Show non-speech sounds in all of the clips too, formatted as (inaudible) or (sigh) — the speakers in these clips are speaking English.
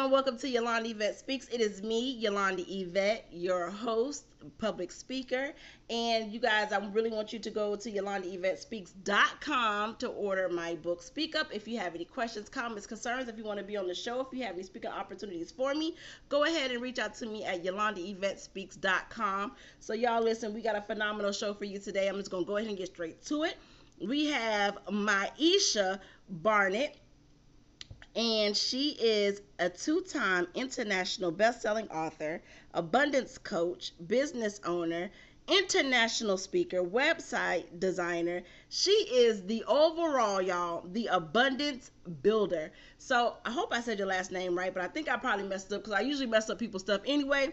everyone. Welcome to Yolanda Yvette Speaks. It is me, Yolanda Yvette, your host, public speaker. And you guys, I really want you to go to YolandaYvetteSpeaks.com to order my book, Speak Up. If you have any questions, comments, concerns, if you want to be on the show, if you have any speaking opportunities for me, go ahead and reach out to me at YolandaYvetteSpeaks.com. So, y'all, listen, we got a phenomenal show for you today. I'm just going to go ahead and get straight to it. We have Maisha Barnett and she is a two-time international best-selling author, abundance coach, business owner, international speaker, website designer. She is the overall, y'all, the abundance builder. So I hope I said your last name right, but I think I probably messed up because I usually mess up people's stuff anyway.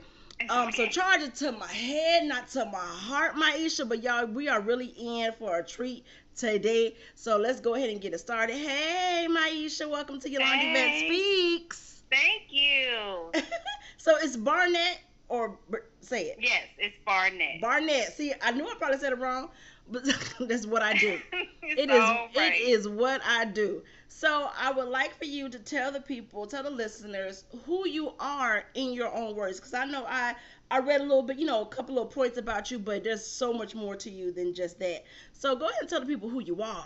Um, so charge it to my head, not to my heart, Maisha. But y'all, we are really in for a treat today. So let's go ahead and get it started. Hey, Maisha, welcome to Yolanda hey. Yvette Speaks. Thank you. (laughs) so it's Barnett or say it. Yes, it's Barnett. Barnett. See, I knew I probably said it wrong, (laughs) that's what I do. (laughs) it is. Right. It is what I do. So I would like for you to tell the people, tell the listeners who you are in your own words, because I know I I read a little bit, you know, a couple of points about you, but there's so much more to you than just that. So go ahead and tell the people who you are.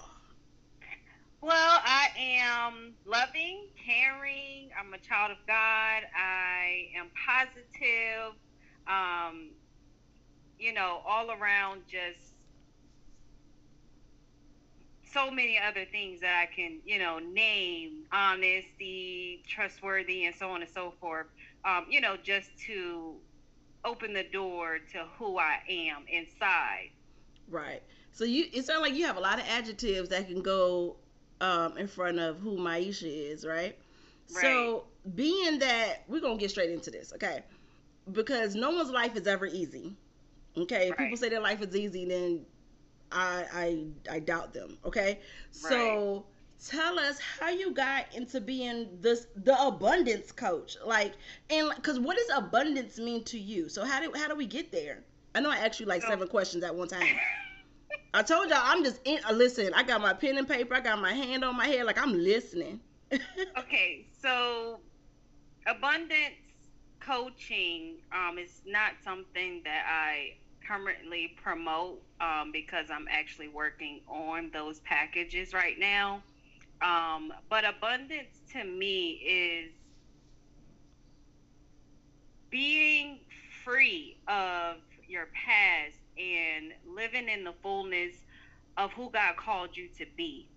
Well, I am loving, caring. I'm a child of God. I am positive. Um, you know, all around just so many other things that I can, you know, name honesty, trustworthy, and so on and so forth. Um, you know, just to open the door to who I am inside. Right. So you it sounds like you have a lot of adjectives that can go um, in front of who Maisha is, right? right? So being that we're gonna get straight into this, okay? Because no one's life is ever easy. Okay, if right. people say their life is easy, then I I I doubt them. Okay, right. so tell us how you got into being this the abundance coach like and because what does abundance mean to you so how do how do we get there i know i asked you like seven questions at one time (laughs) i told y'all i'm just in uh, listen i got my pen and paper i got my hand on my head like i'm listening (laughs) okay so abundance coaching um, is not something that i currently promote um, because i'm actually working on those packages right now um, but abundance to me is being free of your past and living in the fullness of who God called you to be.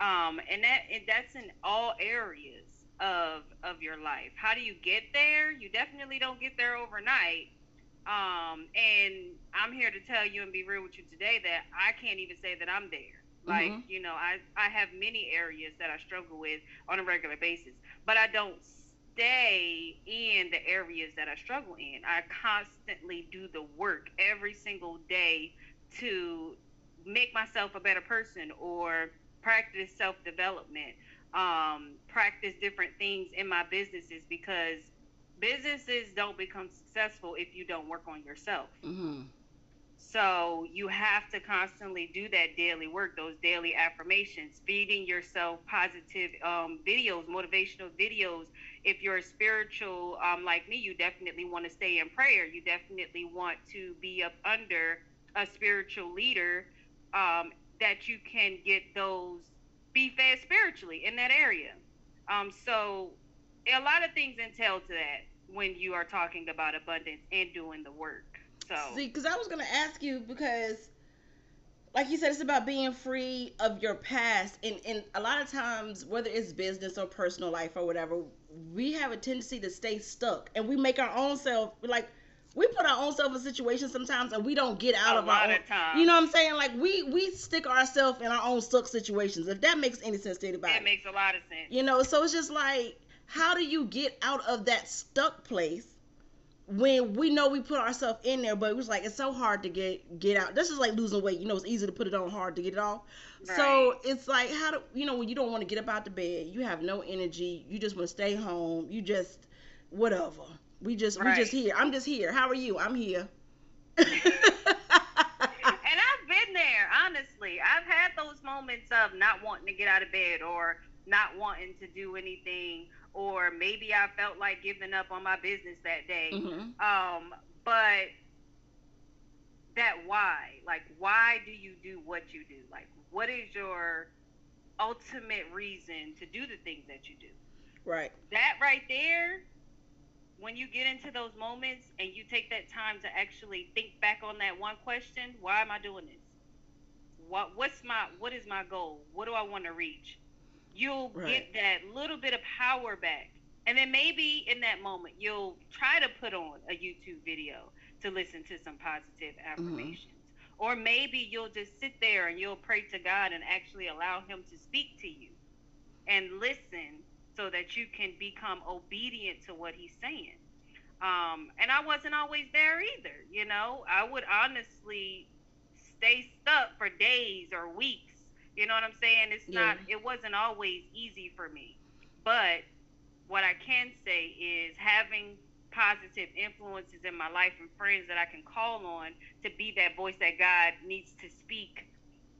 Um, and that and that's in all areas of of your life. How do you get there? You definitely don't get there overnight. Um, and I'm here to tell you and be real with you today that I can't even say that I'm there. Like, mm-hmm. you know, I, I have many areas that I struggle with on a regular basis, but I don't stay in the areas that I struggle in. I constantly do the work every single day to make myself a better person or practice self development, um, practice different things in my businesses because businesses don't become successful if you don't work on yourself. Mm-hmm. So you have to constantly do that daily work, those daily affirmations, feeding yourself positive um, videos, motivational videos. If you're a spiritual um, like me, you definitely want to stay in prayer. You definitely want to be up under a spiritual leader um, that you can get those, be fed spiritually in that area. Um, so a lot of things entail to that when you are talking about abundance and doing the work. So see, because I was gonna ask you because, like you said, it's about being free of your past, and and a lot of times, whether it's business or personal life or whatever, we have a tendency to stay stuck, and we make our own self like we put our own self in situations sometimes and we don't get out a of our own, of you know what I'm saying? Like we we stick ourselves in our own stuck situations. If that makes any sense to anybody. It makes a lot of sense. You know, so it's just like how do you get out of that stuck place when we know we put ourselves in there, but it was like it's so hard to get get out. This is like losing weight. You know, it's easy to put it on, hard to get it off. Right. So it's like how do you know when you don't want to get up out the bed, you have no energy, you just want to stay home, you just whatever. We just right. we just here. I'm just here. How are you? I'm here. (laughs) and I've been there, honestly. I've had those moments of not wanting to get out of bed or not wanting to do anything, or maybe I felt like giving up on my business that day. Mhm. Um, but that why, like, why do you do what you do? Like, what is your ultimate reason to do the things that you do? Right. That right there, when you get into those moments and you take that time to actually think back on that one question, why am I doing this? What what's my what is my goal? What do I want to reach? You'll Right. get that little bit of power back. And then maybe in that moment you'll try to put on a YouTube video to listen to some positive affirmations. Or maybe you'll just sit there and you'll pray to God and actually allow him to speak to you and listen so that you can become obedient to what he's saying. Um, and I wasn't always there either. You know, I would honestly stay stuck for days or weeks. You know what I'm saying? It's Yeah. not, it wasn't always easy for me. But what I can say is having positive influences in my life and friends that I can call on to be that voice that God needs to speak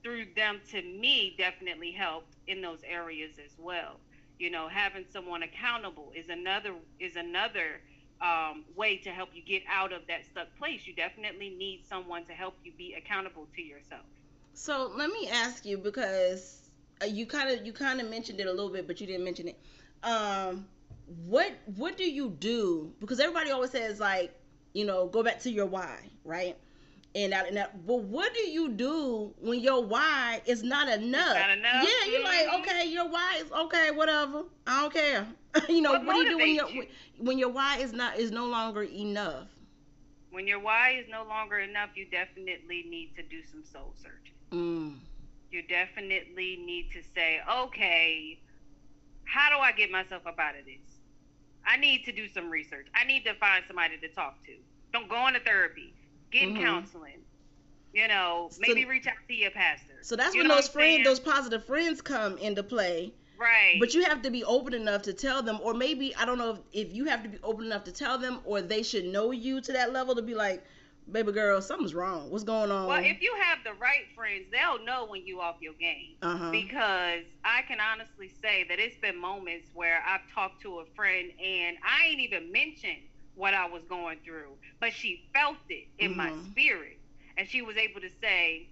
through them to me definitely helped in those areas as well. You know, having someone accountable is another is another um, way to help you get out of that stuck place. You definitely need someone to help you be accountable to yourself. So let me ask you because uh, you kind of you kind of mentioned it a little bit, but you didn't mention it. Um, what what do you do? Because everybody always says like, you know, go back to your why, right? And that, and that, but what do you do when your why is not enough? not enough? Yeah, you're like, Mhm. okay, your why is okay, whatever. I don't care. (laughs) you know, What what, do you do when your you? when your why is not is no longer enough? When your why is no longer enough, you definitely need to do some soul searching. Mm, you definitely need to say, okay, how do I get myself up out of this? I need to do some research. I need to find somebody to talk to. Don't go into therapy. Get Mhm. counseling. You know, So- maybe reach out to your pastor. so that's You when those friends, those positive friends, come into play. right. But you have to be open enough to tell them, or maybe I don't know if, if you have to be open enough to tell them, or they should know you to that level to be like, baby girl, something's wrong. What's going on? well, if you have the right friends, they'll know when you off your game. uh huh. because I can honestly say that it's been moments where I've talked to a friend and I ain't even mentioned what I was going through, but she felt it in my Mhm. spirit, and she was able to say,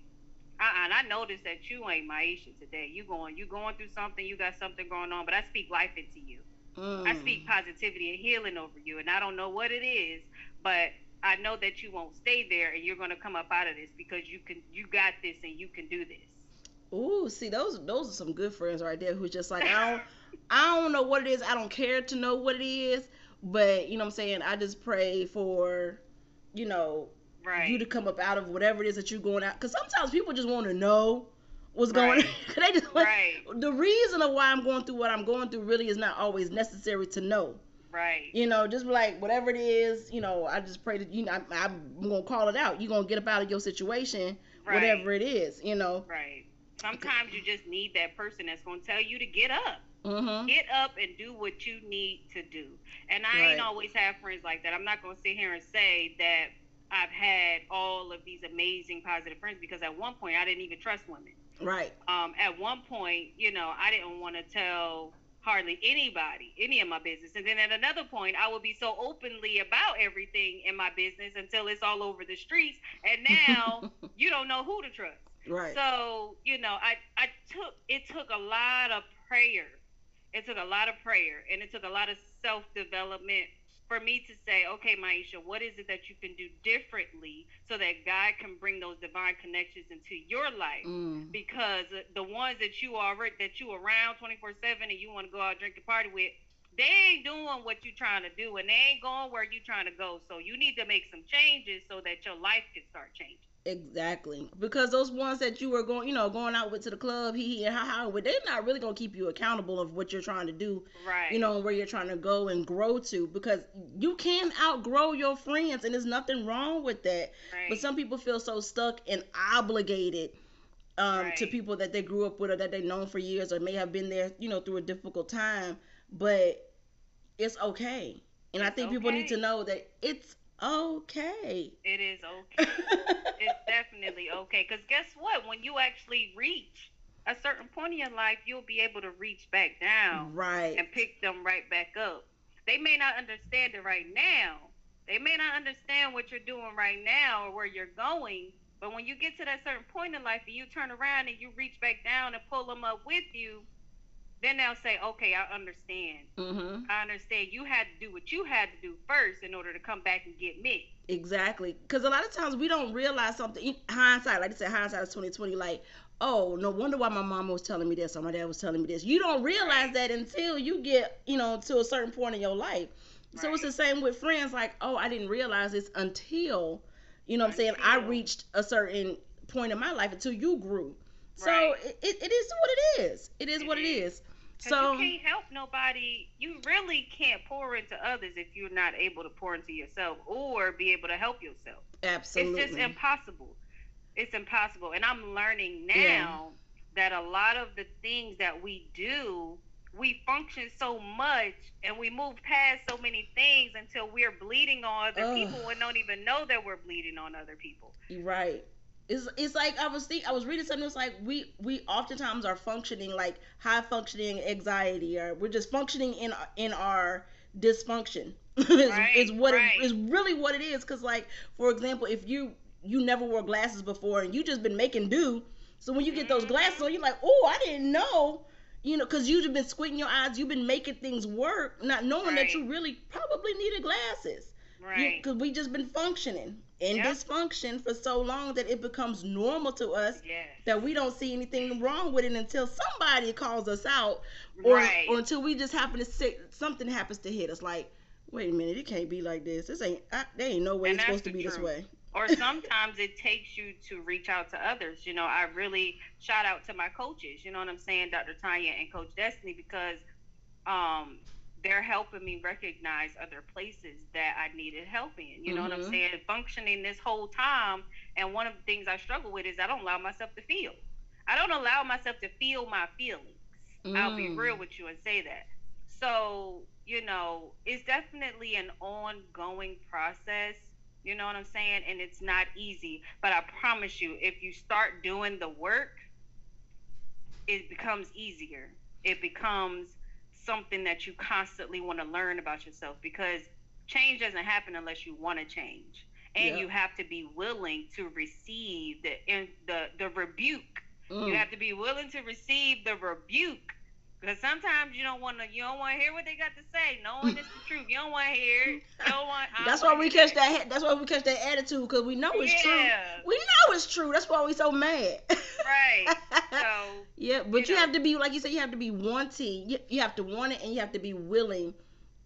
uh-uh, and I noticed that you ain't Maisha today. You going, you going through something, you got something going on, but I speak life into you. I Mm. speak positivity and healing over you, and I don't know what it is, but I know that you won't stay there, and you're going to come up out of this because you can, you got this, and you can do this. Ooh, see, those those are some good friends right there. Who's just like, I don't, (laughs) I don't know what it is. I don't care to know what it is. But you know what I'm saying. I just pray for, you know, Right. you to come up out of whatever it is that you're going out. Because sometimes people just want to know what's going. On. (laughs) they just right. the reason of why I'm going through what I'm going through really is not always necessary to know. Right. You know, just be like whatever it is, you know, I just pray that you know I, I'm gonna call it out. You're gonna get up out of your situation, Right. whatever it is. You know. Right. Sometimes you just need that person that's going to tell you to get up. Mm-hmm. Get up and do what you need to do. And I ain't always have friends like that. I'm not going to sit here and say that I've had all of these amazing positive friends because at one point I didn't even trust women. Right. Um, at one point, you know, I didn't want to tell hardly anybody any of my business. And then at another point, I would be so openly about everything in my business until it's all over the streets. And now (laughs) you don't know who to trust. right. So, you know, I, I took it took a lot of prayer. It took a lot of prayer and it took a lot of self development for me to say, okay, Maisha, what is it that you can do differently so that God can bring those divine connections into your life? Mm. Because the ones that you are that you around 24 7 and you want to go out drink and party with, they ain't doing what you're trying to do and they ain't going where you're trying to go. So you need to make some changes so that your life can start changing. Exactly. Because those ones that you were going, you know, going out with to the club, he he and ha ha, they're not really gonna keep you accountable of what you're trying to do, Right. you know, and where you're trying to go and grow to. Because you can outgrow your friends, and there's nothing wrong with that. right. But some people feel so stuck and obligated um, to people that they grew up with or that they've known for years or may have been there, you know, through a difficult time. But it's okay. And I It's think people need to know that it's okay. It is okay. (laughs) it's definitely okay. Because guess what? When you actually reach a certain point in your life, you'll be able to reach back down right and pick them right back up. They may not understand it right now. They may not understand what you're doing right now or where you're going. But when you get to that certain point in life and you turn around and you reach back down and pull them up with you, then they'll say, okay, I understand. mm-hmm. I understand. You had to do what you had to do first in order to come back and get me. Exactly, because a lot of times we don't realize something. In hindsight, like I said, hindsight is twenty twenty. Like, oh, no wonder why my mom was telling me this or my dad was telling me this. You don't realize Right. that until you get, you know, to a certain point in your life. So it's the same with friends. Like, oh, I didn't realize this until, you know, what I'm saying I reached a certain point in my life until you grew. So Right. it, it, it is what it is. It is It what it is. So you can't help nobody. You really can't pour into others if you're not able to pour into yourself or be able to help yourself. absolutely. It's just impossible. It's impossible. And I'm learning now Yeah. that a lot of the things that we do, we function so much and we move past so many things until we're bleeding on other Ugh. people and don't even know that we're bleeding on other people. Right. It's, it's like I was think I was reading something. It's like we we oftentimes are functioning like high functioning anxiety, or we're just functioning in in our dysfunction. (laughs) is, Right, is what right. it is really what it is. Because like for example, if you you never wore glasses before and you just been making do, so when you get those Mhm. glasses on, you're like, oh, I didn't know. You know, because you've been squinting your eyes, you've been making things work, not knowing that you really probably needed glasses Right. because we just been functioning in Yep. dysfunction for so long that it becomes normal to us yes. that we don't see anything wrong with it until somebody calls us out or, right. or until we just happen to say something happens to hit us like wait a minute it can't be like this this ain't I, there ain't no way And it's supposed to be this way or (laughs) sometimes it takes you to reach out to others. You know, I really shout out to my coaches. You know what I'm saying, Dr. Tanya and Coach Destiny, because um, they're helping me recognize other places that I needed help in. You know what I'm Mhm. saying? Functioning this whole time, and one of the things I struggle with is I don't allow myself to feel. I don't allow myself to feel my feelings. I'll be Mm. real with you and say that. So, you know, it's definitely an ongoing process. You know what I'm saying? And it's not easy. But I promise you, if you start doing the work, it becomes easier. It becomes something that you constantly want to learn about yourself because change doesn't happen unless you want to change. And Yeah. you have to be willing to receive the in, the the rebuke Mm. you have to be willing to receive the rebuke. Because sometimes you don't want to, you don't want to hear what they got to say, knowing it's the truth. You don't want to hear. You don't want. That's why we catch that that's why we catch that attitude because we know it's true we know it's true that's why we so mad (laughs) Right. (laughs) So Yeah, but you, you know. have to be like you said. You have to be wanting. You, you have to want it, and you have to be willing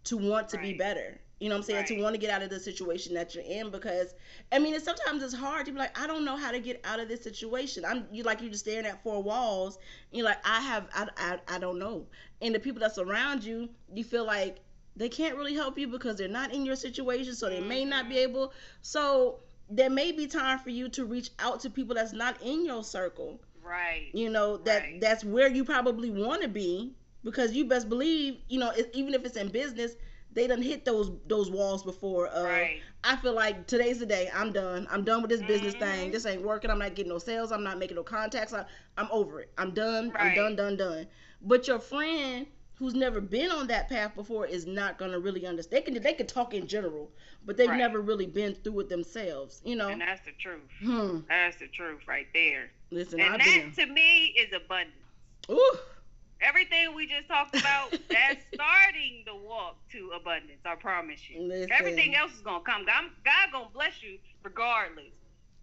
to want to be better. You know what I'm saying? To want to get out of the situation that you're in because I mean, it's, sometimes it's hard to be like, I don't know how to get out of this situation. I'm you like you're just staring at four walls. And you're like, I have, I, I, I don't know. And the people that's around you, you feel like they can't really help you because they're not in your situation, so they may not be Mhm. able. So there may be time for you to reach out to people that's not in your circle right. you know that Right. that's where you probably want to be because you best believe you know it, even if it's in business they done hit those those walls before uh right. i feel like today's the day i'm done i'm done with this business thing Mhm. this ain't working i'm not getting no sales i'm not making no contacts I, i'm over it i'm done i'm done done done but your friend who's never been on that path before is not gonna really understand they can they can talk in general but they've Right. never really been through it themselves you know And that's the truth. hmm That's the truth right there. listen and i've that been to me is abundance. Ooh. Everything we just talked about, (laughs) that's starting the walk to abundance. I promise you. Listen. Everything else is gonna come. God, God gonna bless you regardless.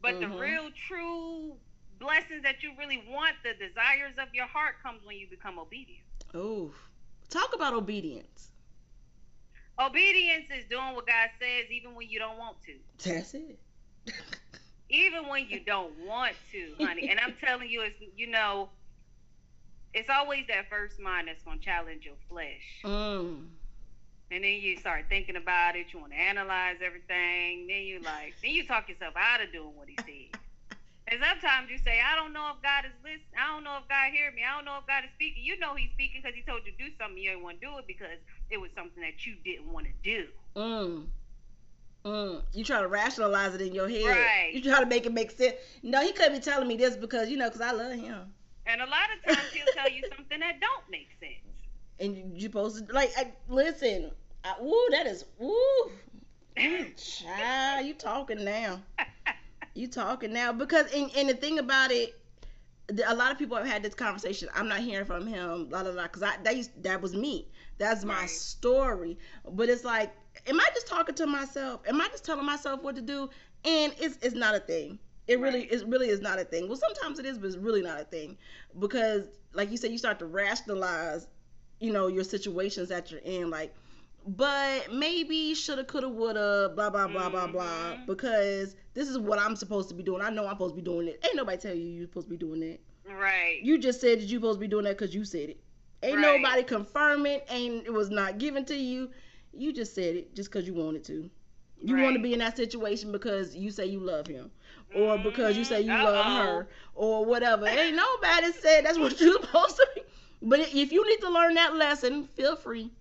But Mhm. the real, true blessings that you really want, the desires of your heart, comes when you become obedient. Ooh. Talk about obedience. Obedience is doing what God says, even when you don't want to. That's it. Even when you don't want to, honey. And I'm telling you, it's you know, it's always that first mind that's gonna challenge your flesh. Mm. And then you start thinking about it. You want to analyze everything. Then you like, then you talk yourself out of doing what he said. And sometimes you say, I don't know if God is listening. I don't know if God heard me. I don't know if God is speaking. You know He's speaking because He told you to do something. You didn't want to do it because it was something that you didn't want to do. Mm. Mm. You try to rationalize it in your head. Right. You try to make it make sense. No, he couldn't be telling me this because you know, because I love him. And a lot of times he'll tell you something that don't make sense. And you, you supposed to like I, listen. I, woo, that is woo. (laughs) Child, you talking now? (laughs) You talking now? Because and, and the thing about it, a lot of people have had this conversation. I'm not hearing from him, blah blah blah. Because I that used, that was me. That's my right. story. But it's like, am I just talking to myself? Am I just telling myself what to do? And it's it's not a thing. It really right. it really is not a thing. Well, sometimes it is, but it's really not a thing because, like you said, you start to rationalize, you know, your situations that you're in, like but maybe shoulda, coulda, woulda, blah blah blah blah blah. Mm-hmm. Because this is what I'm supposed to be doing. I know I'm supposed to be doing it. Ain't nobody tell you you're supposed to be doing it. Right. You just said that you supposed to be doing that because you said it. Ain't right. nobody confirm it. Ain't it was not given to you. You just said it just because you wanted to. You right. want to be in that situation because you say you love him, or because you say you Uh-oh. love her, or whatever. Ain't nobody said that's what (laughs) you're supposed to be. But if you need to learn that lesson, feel free.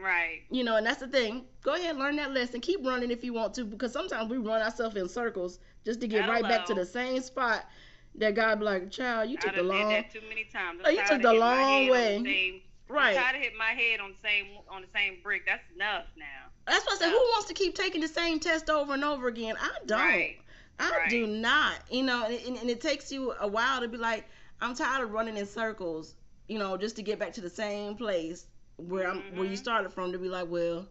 Right. You know, and that's the thing. Go ahead, and learn that lesson. Keep running if you want to, because sometimes we run ourselves in circles just to get right know. back to the same spot. That God be like, child, you took the long. Did that too many times. Oh, you took the long way. The same, right. Try to hit my head on the same on the same brick. That's enough now. That's what I said. Who wants to keep taking the same test over and over again? I don't. Right. I right. do not. You know, and, and it takes you a while to be like, I'm tired of running in circles. You know, just to get back to the same place where I'm mm-hmm. where you mm-hmm. started from to be like, well,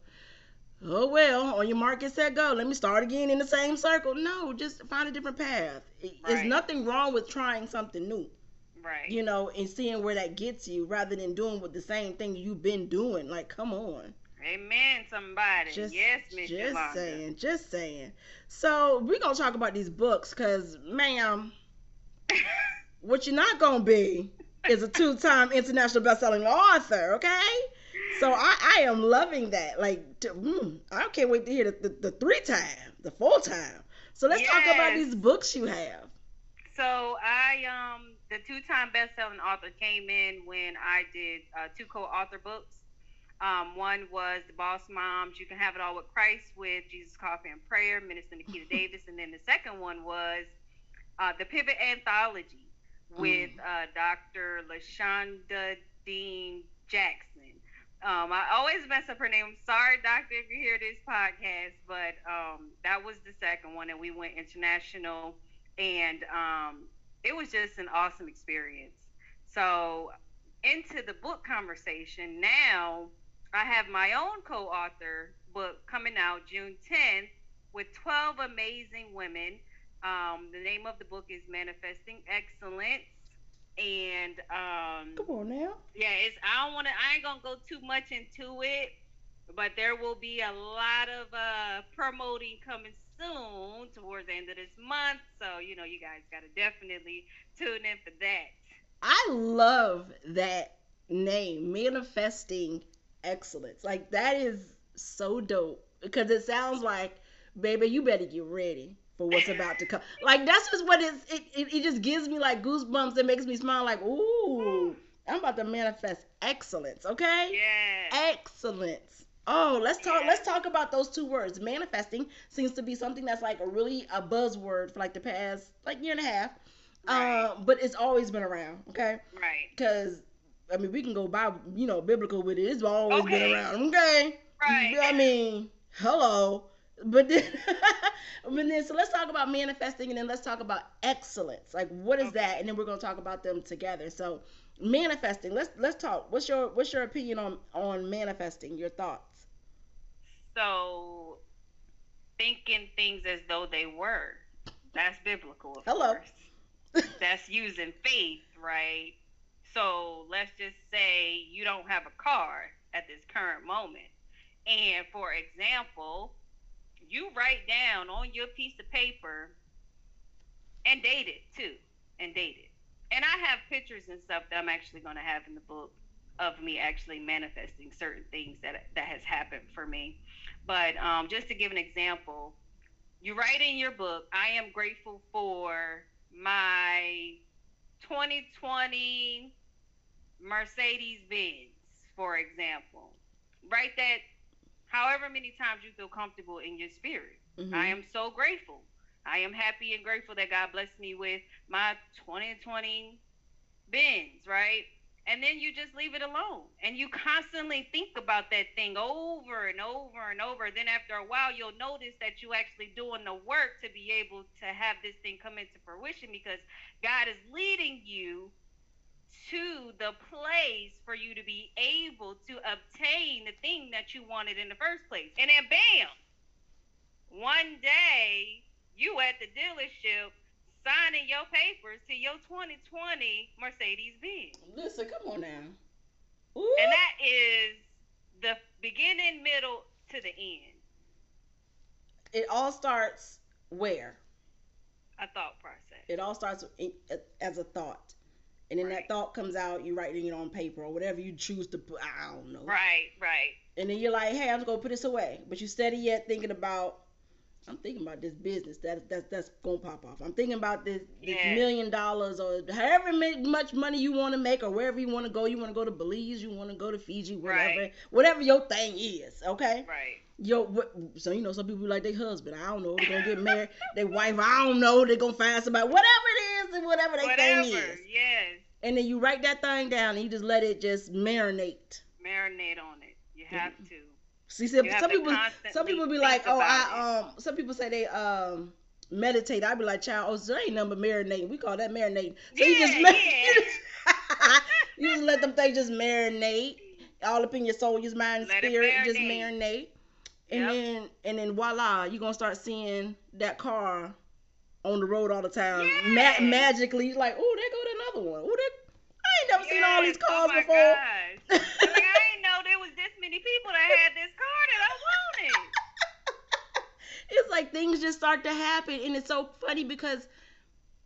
oh well, on your mark, get set, go. Let me start again in the same circle. No, just find a different path. Right. There's nothing wrong with trying something new. Right. You know, and seeing where that gets you rather than doing with the same thing you've been doing. Like, come on. Amen, somebody. Just, yes, Miss Just Yolanda. saying, just saying. So we're gonna talk about these books, cause ma'am, (laughs) what you're not gonna be is a two-time international best-selling author, okay? So I, I am loving that. Like, to, mm, I can't wait to hear the, the, the three time, the full time. So let's yes. talk about these books you have. So I um the two-time best-selling author came in when I did uh, two co-author books. Um, one was The Boss Moms, You Can Have It All with Christ with Jesus Coffee and Prayer, Minister Nikita (laughs) Davis. And then the second one was uh, The Pivot Anthology with mm. uh, Dr. LaShonda Dean Jackson. Um, I always mess up her name. Sorry, doctor, if you hear this podcast, but um, that was the second one, and we went international, and um, it was just an awesome experience. So, into the book conversation now, I have my own co-author book coming out June 10th with 12 amazing women. Um, the name of the book is Manifesting Excellence and um come on now. yeah it's i don't want to i ain't gonna go too much into it but there will be a lot of uh promoting coming soon towards the end of this month so you know you guys gotta definitely tune in for that. I love that name manifesting excellence. Like that is so dope because it sounds like baby you better get ready for what's about to come. Like that's just what it's, it, it it just gives me like goosebumps. It makes me smile. Like ooh, I'm about to manifest excellence. Okay. Yeah. Excellence. Oh, let's talk. Yeah. Let's talk about those two words. Manifesting seems to be something that's like a really a buzzword for like the past like year and a half. Right. Uh, but it's always been around. Okay. Right. Because I mean, we can go by you know biblical with it. It's always okay. been around. Okay. Right. I mean, hello. But then, (laughs) but then, so let's talk about manifesting, and then let's talk about excellence. Like, what is okay. that? And then we're gonna talk about them together. So, manifesting. Let's let's talk. What's your what's your opinion on on manifesting? Your thoughts. So, thinking things as though they were. That's biblical. Hello. That's using faith, right? So let's just say you don't have a car at this current moment. And for example, you write down on your piece of paper and date it too, and date it. And I have pictures and stuff that I'm actually going to have in the book of me actually manifesting certain things that that has happened for me. But um, just to give an example, you write in your book, I am grateful for my 2020 Mercedes Benz, for example. Write that however many times you feel comfortable in your spirit. Mm-hmm. I am so grateful. I am happy and grateful that God blessed me with my 2020 Benz, right? And then you just leave it alone. And you constantly think about that thing over and over and over. Then after a while, you'll notice that you actually doing the work to be able to have this thing come into fruition because God is leading you to the place for you to be able to obtain the thing that you wanted in the first place. And then bam, one day you at the dealership signing your papers to your 2020 Mercedes Benz. Listen, come on now. Ooh. And that is the beginning, middle to the end. It all starts where? A thought process. It all starts as a thought. And then right. that thought comes out, you're writing it on paper or whatever you choose to put. I don't know. Right, right. And then you're like, hey, I'm just going to put this away. But you steady yet thinking about I'm thinking about this business that that's that's gonna pop off. I'm thinking about this this yeah. million dollars or however much money you want to make or wherever you want to go. You want to go to Belize, you want to go to Fiji, whatever, right. whatever your thing is. Okay. Right. Yo, so you know some people like their husband. I don't know. They're gonna get married. their wife. I don't know. They're gonna find somebody. Whatever it is, and whatever their thing is. Yes. And then you write that thing down and you just let it just marinate. Marinate on it. You have mm-hmm. to. See, some, some people, some people be like, oh, I um, some people say they um meditate. I be like, child, oh, so ain't number marinating. We call that marinating. So yeah, you just, yeah. (laughs) you just let them things just marinate all up in your soul, your mind, let spirit, just marinate. And yep. then and then voila, you're gonna start seeing that car on the road all the time. Ma- magically, you're like, oh, there go another one. Oh, I ain't never yes. seen all these oh cars oh before. (laughs) like, I ain't know there was this many people that had this car that I wanted. (laughs) it's like things just start to happen, and it's so funny because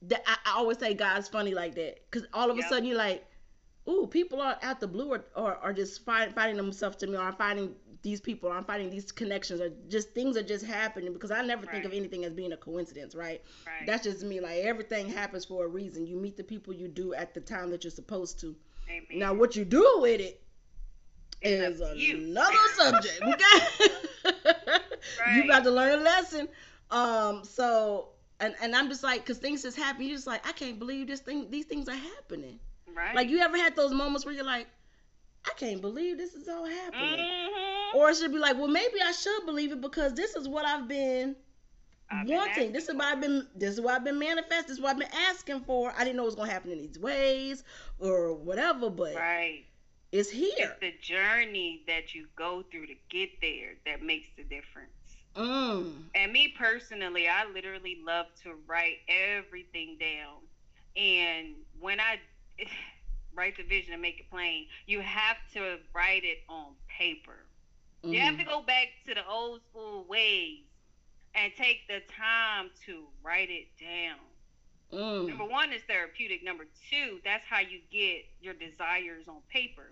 the, I, I, always say God's funny like that because all of yep. a sudden you're like, ooh, people are out the blue or, or, are just find, finding themselves to me or finding these people I'm finding these connections or just things are just happening because I never right. think of anything as being a coincidence, right? right? That's just me. Like everything happens for a reason. You meet the people you do at the time that you're supposed to. Amen. Now what you do with it is another (laughs) subject. Okay. (laughs) right. You got to learn a lesson. Um, so and and I'm just like, cause things just happen. You're just like, I can't believe this thing. These things are happening. Right. Like you ever had those moments where you're like, I can't believe this is all happening. Mm-hmm. Or it should be like, well, maybe I should believe it because this is what I've been I've wanting. Been this is what I've been. This is what I've been manifesting. This is what I've been asking for. I didn't know it was gonna happen in these ways or whatever, but right. it's here. It's the journey that you go through to get there that makes the difference. Mm. And me personally, I literally love to write everything down. And when I (sighs) write the vision and make it plain. You have to write it on paper. Mm-hmm. You have to mm-hmm. go back to the old school ways and take the time to write it down. Mm. Number one is therapeutic. Number two, that's how you get your desires on paper.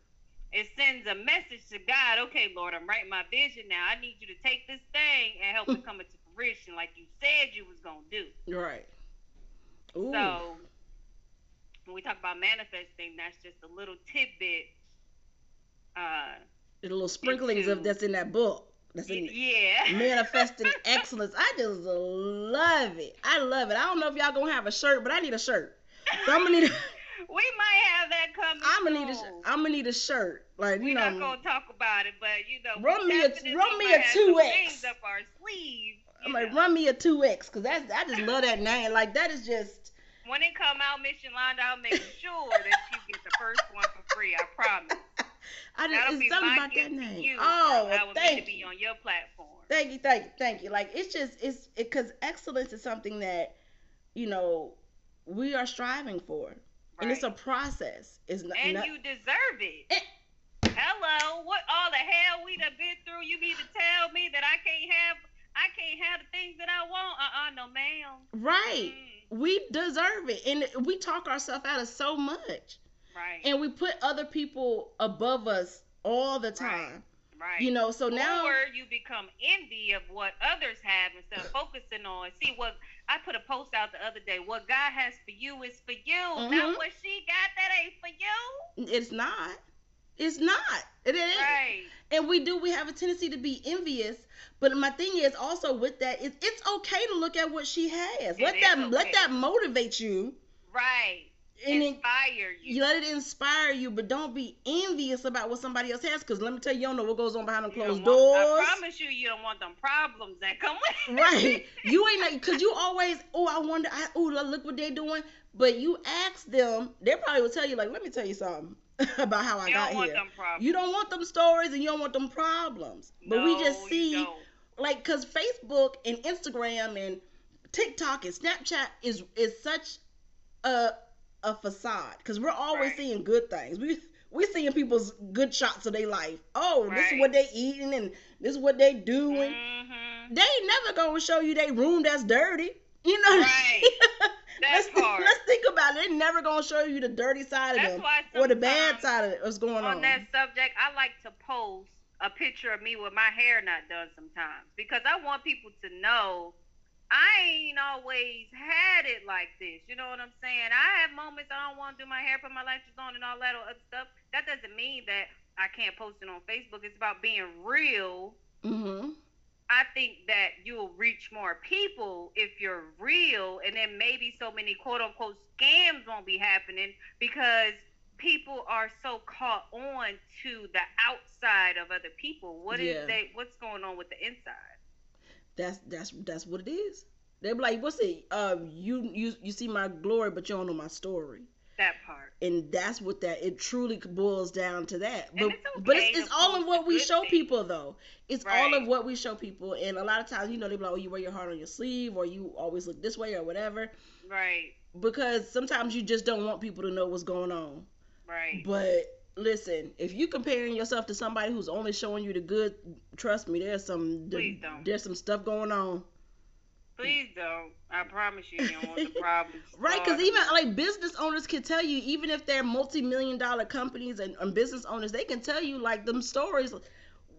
It sends a message to God. Okay, Lord, I'm writing my vision now. I need you to take this thing and help it come into fruition, like you said you was gonna do. Right. Ooh. So when we talk about manifesting, that's just a little tidbit. Uh, the little sprinklings of that's in that book. That's in yeah. (laughs) Manifesting excellence. I just love it. I love it. I don't know if y'all gonna have a shirt, but I need a shirt. So I'm gonna need. A, (laughs) we might have that coming. I'm gonna need a. I'm gonna need a shirt. Like you We're know. not gonna talk about it, but you know. Run me a run me a two X. Up our sleeve. I'm like run me a two X because that's I just love that name. Like that is just when it come out, Miss Yolanda, I'll make sure that you get the first one for free. I promise. I just, That'll it's something about that name. You, oh, well, thank you. be on your platform. Thank you, thank you, thank you. Like it's just it's because it, excellence is something that you know we are striving for, right. and it's a process. It's not, and not, you deserve it. it. Hello, what all the hell we done been through? You mean to tell me that I can't have I can't have the things that I want? Uh uh no ma'am. Right. Mm we deserve it and we talk ourselves out of so much right and we put other people above us all the time right, right. you know so now or you become envy of what others have instead of focusing on see what i put a post out the other day what god has for you is for you mm-hmm. not what she got that ain't for you it's not it's not it ain't right. and we do we have a tendency to be envious but my thing is also with that, it, it's okay to look at what she has. It let that okay. let that motivate you. Right. And inspire it, you. you let it inspire you, but don't be envious about what somebody else has. Because let me tell you, you don't know what goes on behind them closed want- doors. I promise you, you don't want them problems that come with. right. (laughs) You ain't like, cause you always, oh, I wonder, I, oh, look what they're doing. But you ask them, they probably will tell you, like, let me tell you something (laughs) about how I You got don't want here. them problems. You don't want them stories and you don't want them problems. But we just see, like, cause Facebook and Instagram and TikTok and Snapchat is is such a a facade. Cause we're always Right. seeing good things. We we seeing people's good shots of their life. Oh, this is what they eating and this is what they doing Mhm. they never gonna show you they room that's dirty. You know Right. (laughs) let's, part. let's think about it. They're never gonna show you the dirty side of That's them or the bad side of it. What's going on? on that subject, I like to post a picture of me with my hair not done sometimes because I want people to know I ain't always had it like this. You know what I'm saying? I have moments I don't want to do my hair, put my lashes on, and all that other stuff. That doesn't mean that I can't post it on Facebook. It's about being real. mm-hmm. I think that you'll reach more people if you're real, and then maybe so many quote unquote scams won't be happening because people are so caught on to the outside of other people. What is Yeah. they? What's going on with the inside? That's that's that's what it is. They be like, what's it? Um, you you you see my glory, but you don't know my story. That part. And that's what that it truly boils down to that. But it's but it's, it's all of what we show things. people though. It's all of what we show people, and a lot of times you know they be like, oh, you wear your heart on your sleeve, or you always look this way, or whatever. Right. Because sometimes you just don't want people to know what's going on. Right. But listen, if you're comparing yourself to somebody who's only showing you the good, trust me, there's some Please don't. there's some stuff going on. Please don't. I promise you, you don't want the problems. (laughs) Right, because even like business owners can tell you, even if they're multi-million dollar companies and, and business owners, they can tell you like them stories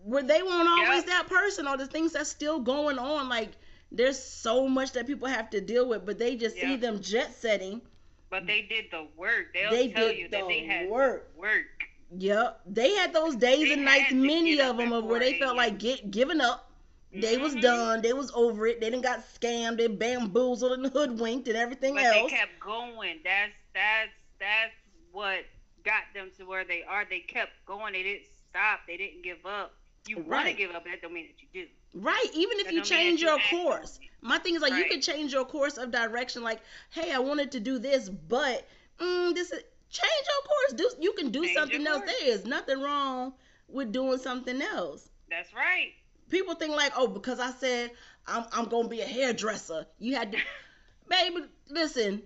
where they weren't always Yep. that person or the things that's still going on. Like there's so much that people have to deal with, but they just see them jet setting. But they did the work. They'll They tell did you that the they had work. work. Yep, they had those days They and nights, many of them, of where they felt like get giving up. They was Mhm. done. They was over it. They didn't got scammed. They bamboozled and (laughs) hoodwinked and everything But else. they kept going. That's that's that's what got them to where they are. They kept going. They didn't stop. They didn't give up. You want to give up, that don't mean that you do. Right. Even if That you change you your act course. My thing is like you Right. can change your course of direction. Like, hey, I wanted to do this, but mm, this is change your course. Do you can do Change something else. There is nothing wrong with doing something else. That's right. People think like, oh, because I said I'm I'm gonna be a hairdresser, you had to, (laughs) baby. Listen,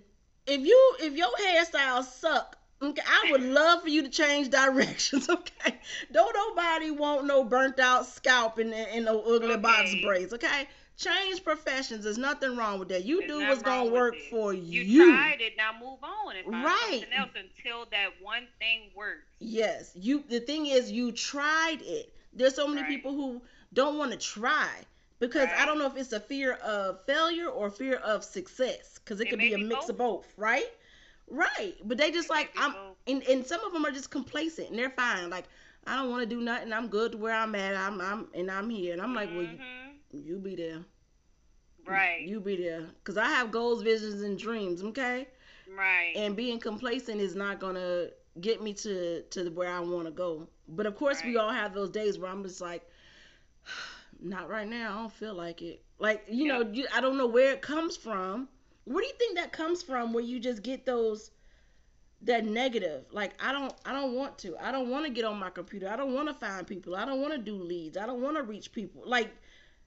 if you if your hairstyles suck. Okay, I would love for you to change directions. (laughs) Okay, don't nobody want no burnt out scalp and and no ugly box braids. Okay, change professions. There's nothing wrong with that. You There's do what's gonna work it. for You, you. tried it. Now move on and find Right. something else until that one thing works. Yes, you. The thing is, you tried it. There's so many Right. people who don't want to try because I don't know if it's a fear of failure or fear of success because it, It could be a be mix of both. both, right? Right, but they just It like I'm, both. and and some of them are just complacent and they're fine. Like I don't want to do nothing. I'm good to where I'm at. I'm I'm and I'm here. And I'm like, well, mm-hmm. You, be there. right, You be there because I have goals, visions, and dreams. Okay, right. and being complacent is not gonna get me to to where I want to go. But of course, we all have those days where I'm just like, (sighs) not right now. I don't feel like it. Like you Yep. know, you, I don't know where it comes from. Where do you think that comes from? Where you just get those that negative? Like I don't, I don't want to. I don't want to get on my computer. I don't want to find people. I don't want to do leads. I don't want to reach people. Like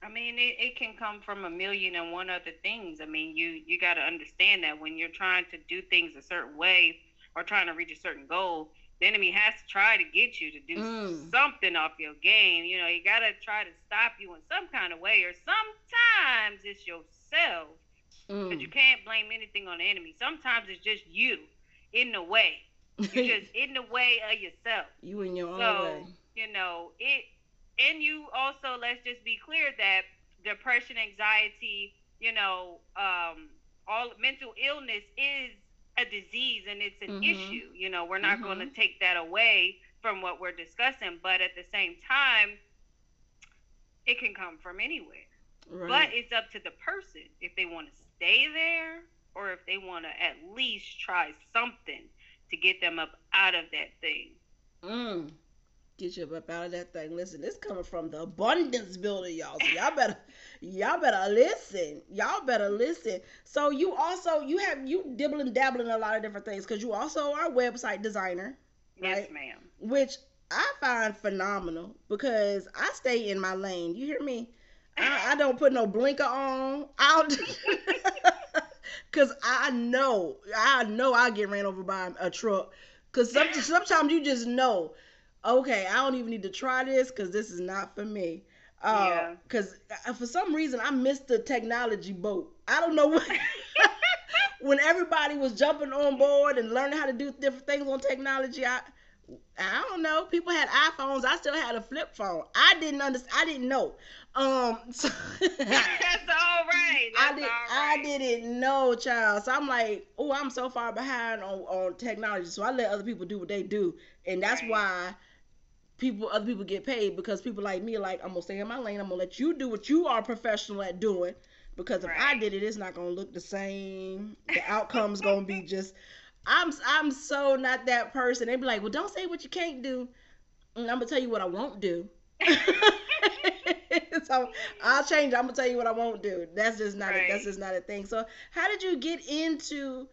I mean, it, it can come from a million and one other things. I mean, you you got to understand that when you're trying to do things a certain way or trying to reach a certain goal, the enemy has to try to get you to do Mm. something off your game. You know, you got to try to stop you in some kind of way, or sometimes it's yourself. mm. But you can't blame anything on the enemy. Sometimes it's just you in the way. (laughs) You're just in the way of yourself. you in your own So, way. you know, it and you also let's just be clear that depression, anxiety, you know, um, all mental illness is a disease and it's an Mhm. issue. You know, we're not Mhm. going to take that away from what we're discussing, but at the same time, it can come from anywhere. Right. But it's up to the person if they want to stay there or if they want to at least try something to get them up out of that thing. Mm. Get you up out of that thing. Listen, this coming from the abundance builder, y'all. So y'all better, y'all better listen. Y'all better listen. So you also you have you dibbling dabbling a lot of different things because you also are a website designer. Right? Ma'am. Which I find phenomenal because I stay in my lane. You hear me? I, I don't put no blinker on. I'll (laughs) because I know I know I get ran over by a truck. Cause some, sometimes you just know, okay, I don't even need to try this because this is not for me. Uh, yeah. Cause uh, for some reason I missed the technology boat. I don't know what. (laughs) when everybody was jumping on board and learning how to do different things on technology, I I don't know. People had iPhones. I still had a flip phone. I didn't understand. I didn't know. Um, (laughs) so (laughs) that's all right. That's I did. Right. I didn't know, child. So I'm like, oh, I'm so far behind on on technology. So I let other people do what they do, and that's right. why people, other people get paid because people like me are like, I'm gonna stay in my lane. I'm gonna let you do what you are professional at doing. Because if right. I did it, it's not gonna look the same. The (laughs) outcome's gonna be just I'm I'm so not that person. They'd be like, well, don't say what you can't do. And I'm gonna tell you what I won't do. (laughs) so I'll change. I'm gonna tell you what I won't do. That's just not. Right. A, that's just not a thing. So how did you get into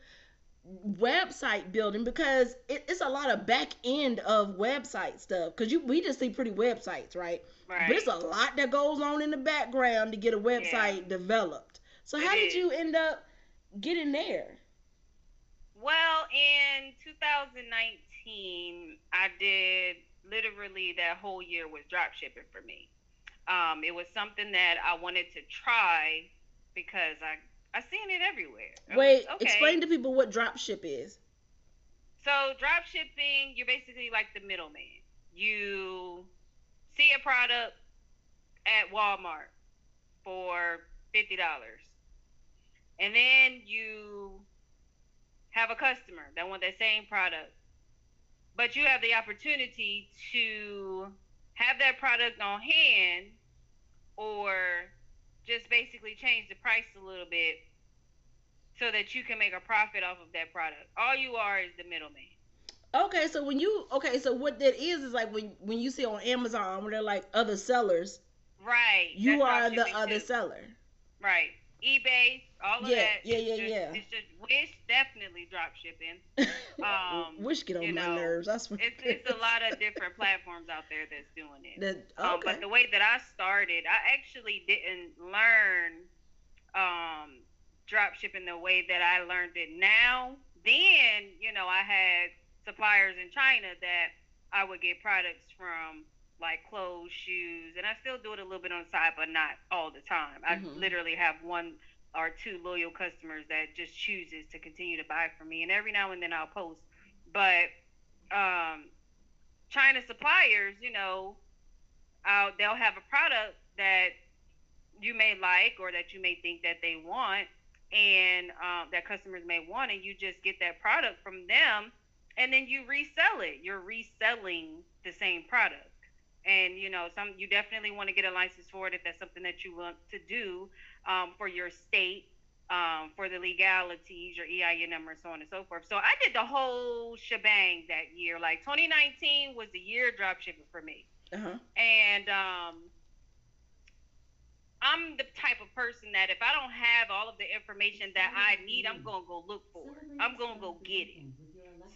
website building? Because it, it's a lot of back end of website stuff. Because you we just see pretty websites, right? Right. But it's a lot that goes on in the background to get a website yeah. developed. So how did is. you end up getting there? Well, in 2019, I did literally that whole year was drop shipping for me. Um, it was something that I wanted to try because I I seen it everywhere. I Wait, was, okay. explain to people what drop ship is. So drop shipping, you're basically like the middleman. You see a product at Walmart for fifty dollars, and then you have a customer that want that same product, but you have the opportunity to have that product on hand or just basically change the price a little bit so that you can make a profit off of that product. All you are is the middleman. Okay, so when you okay, so what that is is like when when you see on Amazon when they're like other sellers. Right. You are the other too. seller. Right eBay, all of yeah, that. Yeah, yeah, just, yeah. It's just Wish definitely drop shipping. (laughs) Um, Wish get on my know, nerves. I swear. It's, it's a lot of different platforms out there that's doing it. That, okay. um, but the way that I started, I actually didn't learn um, drop shipping the way that I learned it now. Then, you know, I had suppliers in China that I would get products from like clothes, shoes, and I still do it a little bit on the side, but not all the time. I mm-hmm. literally have one or two loyal customers that just chooses to continue to buy from me, and every now and then I'll post. But um, China suppliers, you know, I'll, they'll have a product that you may like or that you may think that they want, and um, that customers may want, and you just get that product from them, and then you resell it. You're reselling the same product and you know some you definitely want to get a license for it if that's something that you want to do um, for your state um, for the legalities your EIN number so on and so forth. So I did the whole shebang that year. Like 2019 was the year drop shipping for me. Uh-huh. and um, I'm the type of person that if I don't have all of the information that I need I'm gonna go look for it. I'm gonna go get it.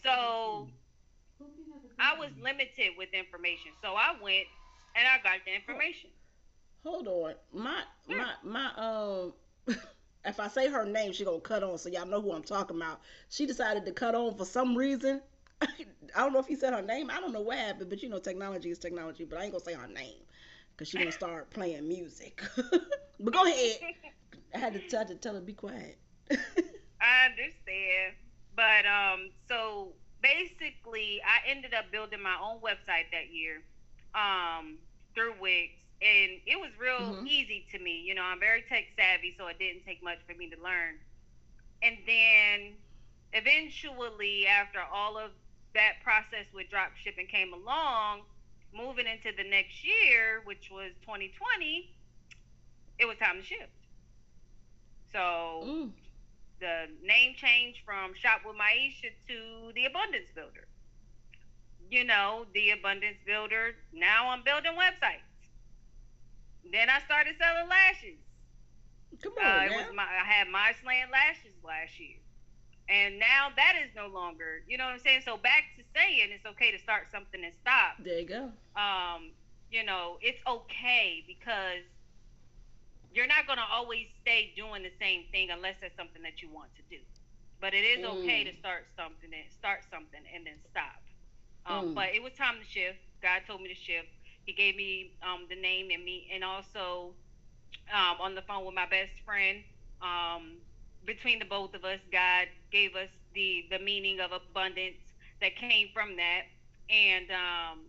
So I was limited with information, so I went and I got the information. Hold on, my my my um. (laughs) if I say her name, she gonna cut on, so y'all know who I'm talking about. She decided to cut on for some reason. (laughs) I don't know if he said her name. I don't know what happened, but you know, technology is technology. But I ain't gonna say her name because she gonna (laughs) start playing music. but go ahead. I had to tell to tell her be quiet. I understand, but um, so basically, I ended up building my own website that year um, through Wix, and it was real mm-hmm. easy to me. You know, I'm very tech savvy, so it didn't take much for me to learn. And then eventually, after all of that process with drop shipping came along, moving into the next year, which was 2020, it was time to shift. So mm. The name change from Shop with Myechia to the Abundance Builder. You know, the Abundance Builder. Now I'm building websites. Then I started selling lashes. Come on, Uh, it now. was my I had my slant lashes last year, and now that is no longer. You know what I'm saying? So back to saying it's okay to start something and stop. there you go. Um, you know, it's okay because you're not gonna always stay doing the same thing unless it's something that you want to do. But it is okay Mm. to start something and start something and then stop. Um, Mm. But it was time to shift. God told me to shift. He gave me um, the name and me, and also um, on the phone with my best friend. Um, between the both of us, God gave us the the meaning of abundance that came from that, and um,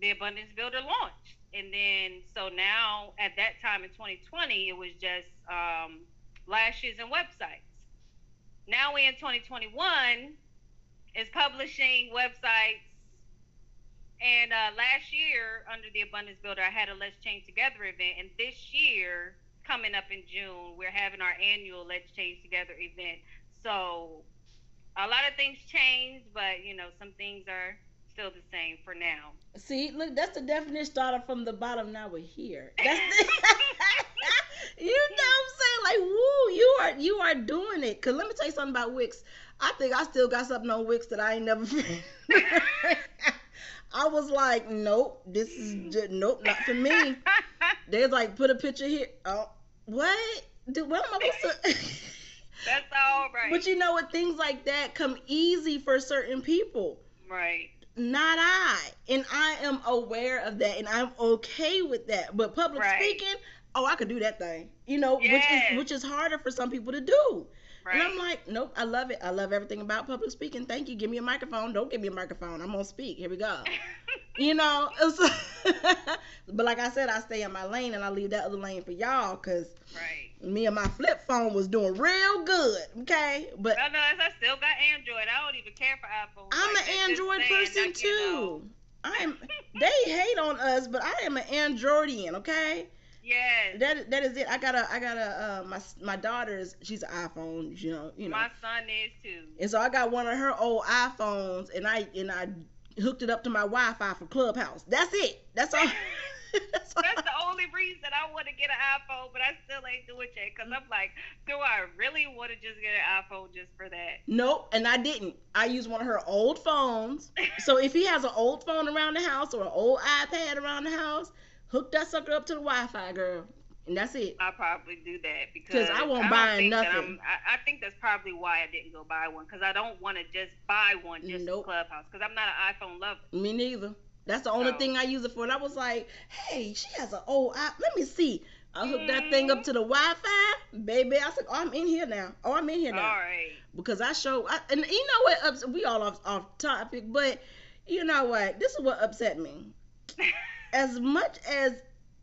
the Abundance Builder launched. And then so now at that time in 2020, it was just um, lashes and websites. Now we in 2021 is publishing websites. And uh, last year, under the Abundance Builder, I had a Let's Change Together event. And this year, coming up in June, we're having our annual Let's Change Together event. So a lot of things changed, but you know, some things are still the same for now. See, look, that's the definition started from the bottom. Now we're here. (laughs) That's the, (laughs) you know what I'm saying? Like, woo, you are you are doing it. Cause let me tell you something about Wix. I think I still got something on Wix that I ain't never. (laughs) I was like, nope, this is just, nope, not for me. They was like, put a picture here. Oh, what? Dude, what am I supposed to? That's all right. but you know what? Things like that come easy for certain people. right. Not I. And I am aware of that and I'm okay with that. But public Right. speaking, oh I could do that thing. You know, which is which is harder for some people to do. Right. And I'm like, nope, I love it. I love everything about public speaking. Thank you. Give me a microphone. Don't give me a microphone. I'm gonna speak. Here we go. (laughs) you know, (laughs) but like I said, I stay in my lane and I leave that other lane for y'all because right. me and my flip phone was doing real good. Okay, but No, no, I still got Android. I don't even care for iPhone. I'm like an Android person that, you know. too. I'm. They hate on us, but I am an Androidian. Okay, Yes. that that is it. I got a I got a uh, my my daughter's she's an iPhone. You know you know, My son is too. and so I got one of her old iPhones, and I and I hooked it up to my Wi-Fi for Clubhouse. That's it. That's all. (laughs) That's. That's the only reason I want to get an iPhone, but I still ain't doing it because I'm like, do I really want to just get an iPhone just for that? Nope, and I didn't. I used one of her old phones. So if he has an old phone around the house or an old iPad around the house, hook that sucker up to the Wi-Fi, girl, and that's it. I'll probably do that because I won't don't buy nothing. I, I think that's probably why I didn't go buy one because I don't want to just buy one just Nope. Clubhouse because I'm not an iPhone lover. Me neither. That's the only So- thing I use it for. And I was like, hey, she has an old i. Let me see. I hooked that thing up mm-hmm. to the Wi-Fi, baby. I said, oh, I'm in here now. Oh, I'm in here now. right. Because I show, I, and you know what? Ups, we all off, off topic, but you know what? This is what upset me. (laughs) As much as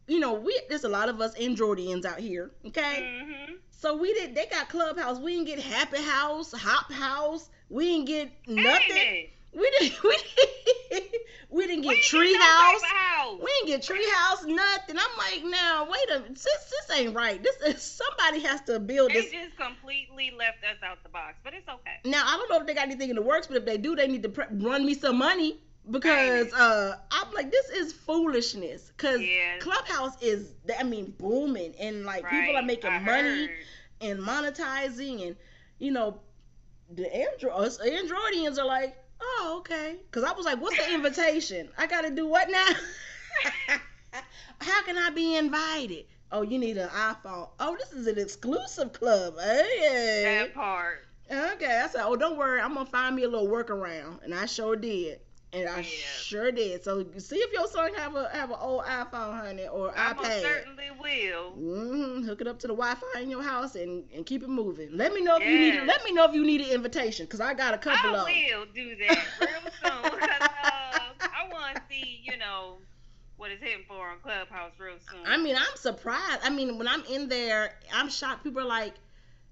you know, we there's a lot of us Androidians out here. Okay, hmm so we did. They got Clubhouse. We didn't get Happy House, Hop House. We didn't get nothing. We didn't. (laughs) We didn't, we didn't get Tree House. house. We didn't get Tree House. Nothing. I'm like, now wait a minute. This, this ain't right. This is somebody has to build They this. just completely left us out the box, but it's okay. Now I don't know if they got anything in the works, but if they do, they need to pre- run me some money because uh, I'm like, this is foolishness. Cause Yeah. Clubhouse is, I mean, booming and like people are making I money heard. and monetizing and you know, the Android us Androidians are like, oh okay. Cause I was like, what's the (laughs) invitation? I gotta do what now? (laughs) How can I be invited? Oh, you need an iPhone. Oh, this is an exclusive club. Hey. That part. Okay, I said, oh, don't worry, I'm gonna find me a little workaround, and I sure did, and I Yeah. sure did. So see if your son have a have an old iPhone, honey, or iPad. I most iPad. certainly will. hmm Hook it up to the Wi-Fi in your house and, and keep it moving. Let me know if you need Yes. let me know if you need an invitation, cause I got a couple of I of. 'em. will do that real soon. 'cause, uh, I want to see, you know, what is hitting for on Clubhouse real soon. I mean, I'm surprised. I mean, when I'm in there, I'm shocked. People are like,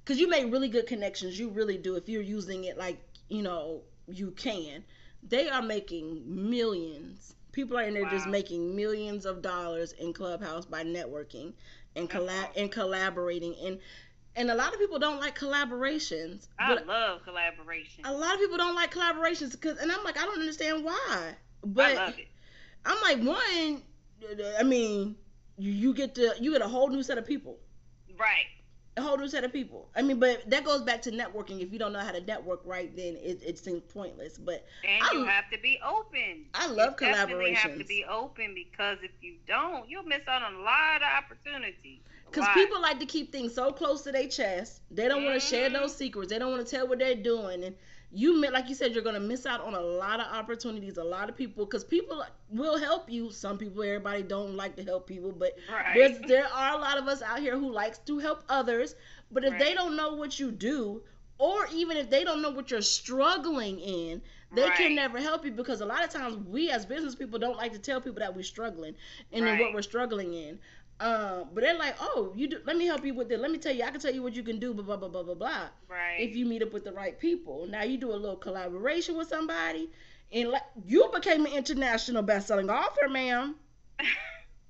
because you make really good connections. You really do. If you're using it like, you know, you can. They are making millions. People are in there just making millions of dollars in Clubhouse by networking and collab and collaborating. And And a lot of people don't like collaborations. I love collaboration. a lot of people don't like collaborations because, and I'm like, I don't understand why. But I love it. I'm like, one, I mean, you, you get to you get a whole new set of people, Right. A whole new set of people. I mean, but that goes back to networking. If you don't know how to network right, then it, it seems pointless. But And I you have to be open. I love you definitely have to be open because if you don't, you'll miss out on a lot of opportunities. Because people like to keep things so close to their chest. They don't want to share mm-hmm. those secrets. They don't want to tell what they're doing. And you, like you said, you're going to miss out on a lot of opportunities. A lot of people, because people will help you. Some people, everybody don't like to help people, but right. there are a lot of us out here who likes to help others. But if they don't know what you do, or even if they don't know what you're struggling in, they Right. can never help you because a lot of times we as business people don't like to tell people that we're struggling and what we're struggling in. Um, but they're like, oh, you do, let me help you with it. Let me tell you, I can tell you what you can do, blah, blah, blah, blah, blah, blah. right. If you meet up with the right people. Now you do a little collaboration with somebody, and like you became an international best-selling author, ma'am. (laughs)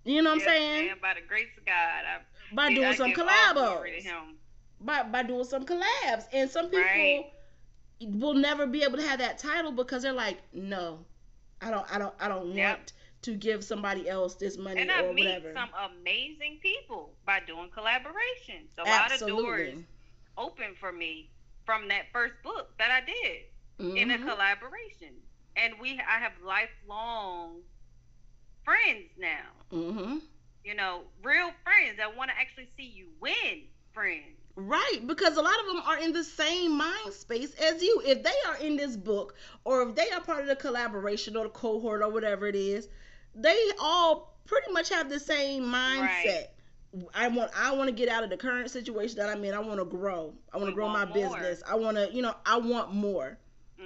You know what Yes, I'm saying? ma'am, by the grace of God, I, By doing I some give all glory him. By by doing some collabs. And some people Right. will never be able to have that title because they're like, no, I don't, I don't, I don't Yep. want to give somebody else this money And I or meet whatever. some amazing people by doing collaborations. A lot of doors Absolutely. open for me from that first book that I did in a Mhm. collaboration. And we I have lifelong friends now. Mm-hmm. You know, real friends that want to actually see you win friends. Right, because a lot of them are in the same mind space as you. If they are in this book, or if they are part of the collaboration or the cohort or whatever it is, they all pretty much have the same mindset. I want I want to get out of the current situation that I'm in. I want to grow. I want to grow my more. business. I want to, you know, I want more.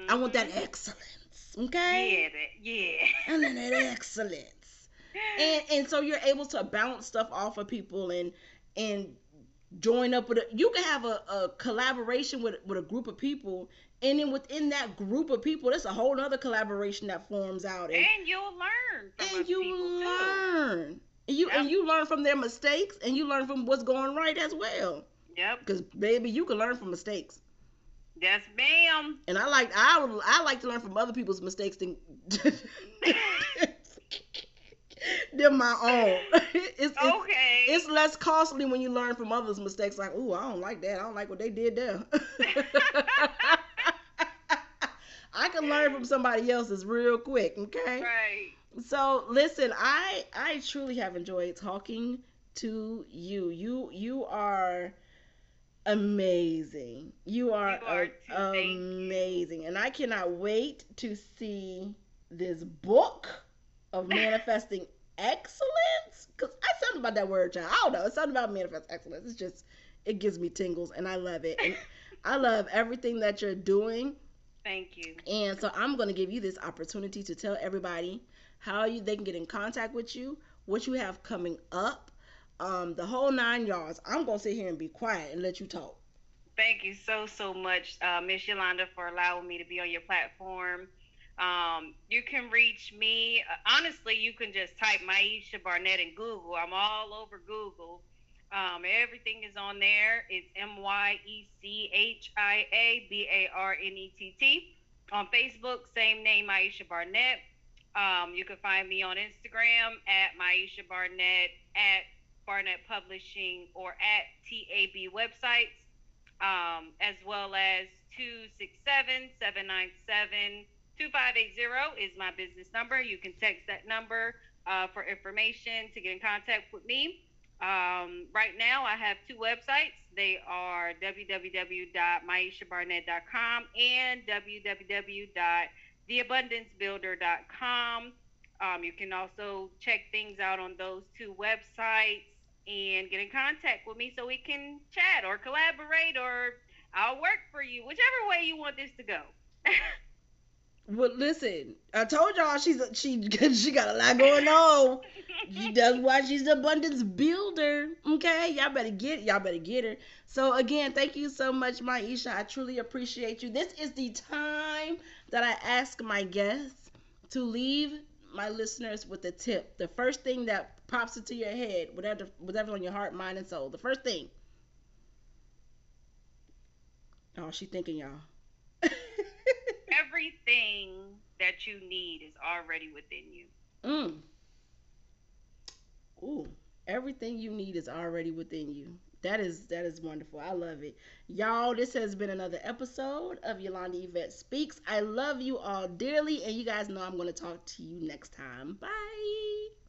I want that Mhm. excellence. Okay? Yeah, that, yeah. I want that excellence. (laughs) and and so you're able to bounce stuff off of people and and join up with a you can have a, a collaboration with with a group of people and then within that group of people there's a whole other collaboration that forms out and, and you'll learn and you too. learn and you and Yep. you learn from their mistakes and you learn from what's going right as well Yep. because baby you can learn from mistakes Yes, ma'am. and i like i would i like to learn from other people's mistakes than (laughs) than my own (laughs) it's, it's, Okay. it's less costly when you learn from others' mistakes. Like, ooh, I don't like that. I don't like what they did there. (laughs) I can learn from somebody else's real quick. Okay. right. So listen, I I truly have enjoyed talking to you. You you are amazing. You are, You are a- too. You. amazing, and I cannot wait to see this book of (laughs) manifesting excellence. Cause I something about that word, child. I don't know. It's something about manifest excellence. It's just it gives me tingles, and I love it. And (laughs) I love everything that you're doing. Thank you. And so I'm going to give you this opportunity to tell everybody how you they can get in contact with you, what you have coming up, um, the whole nine yards. I'm going to sit here and be quiet and let you talk. Thank you so so much, uh, Miss Yolanda, for allowing me to be on your platform. Um, you can reach me. Uh, honestly, you can just type Myechia Barnett in Google. I'm all over Google. Um, everything is on there. It's M Y E C H I A B A R N E T T. On Facebook, same name, Myechia Barnett. Um, you can find me on Instagram at Myechia Barnett, at Barnett Publishing, or at TAB Websites um, as well as 267 797 2580 is my business number. You can text that number uh, for information to get in contact with me. Um, right now, I have two websites. They are www.myechiabarnett.com and www.theabundancebuilder.com. Um, you can also check things out on those two websites and get in contact with me so we can chat or collaborate or I'll work for you, whichever way you want this to go. (laughs) Well, listen, I told y'all she's a, she (laughs) she got a lot going on. (laughs) Does why she's the abundance builder. Okay, y'all better get y'all better get her. So again, thank you so much, Myechia. I truly appreciate you. This is the time that I ask my guests to leave my listeners with a tip. The first thing that pops into your head, whatever whatever's on your heart, mind, and soul. The first thing. Oh, she thinking y'all. (laughs) Everything that you need is already within you. Mm. Ooh, everything you need is already within you. That is that is wonderful. I love it. Y'all, this has been another episode of Yolanda Yvette Speaks. I love you all dearly, and you guys know I'm to talk to you next time. Bye.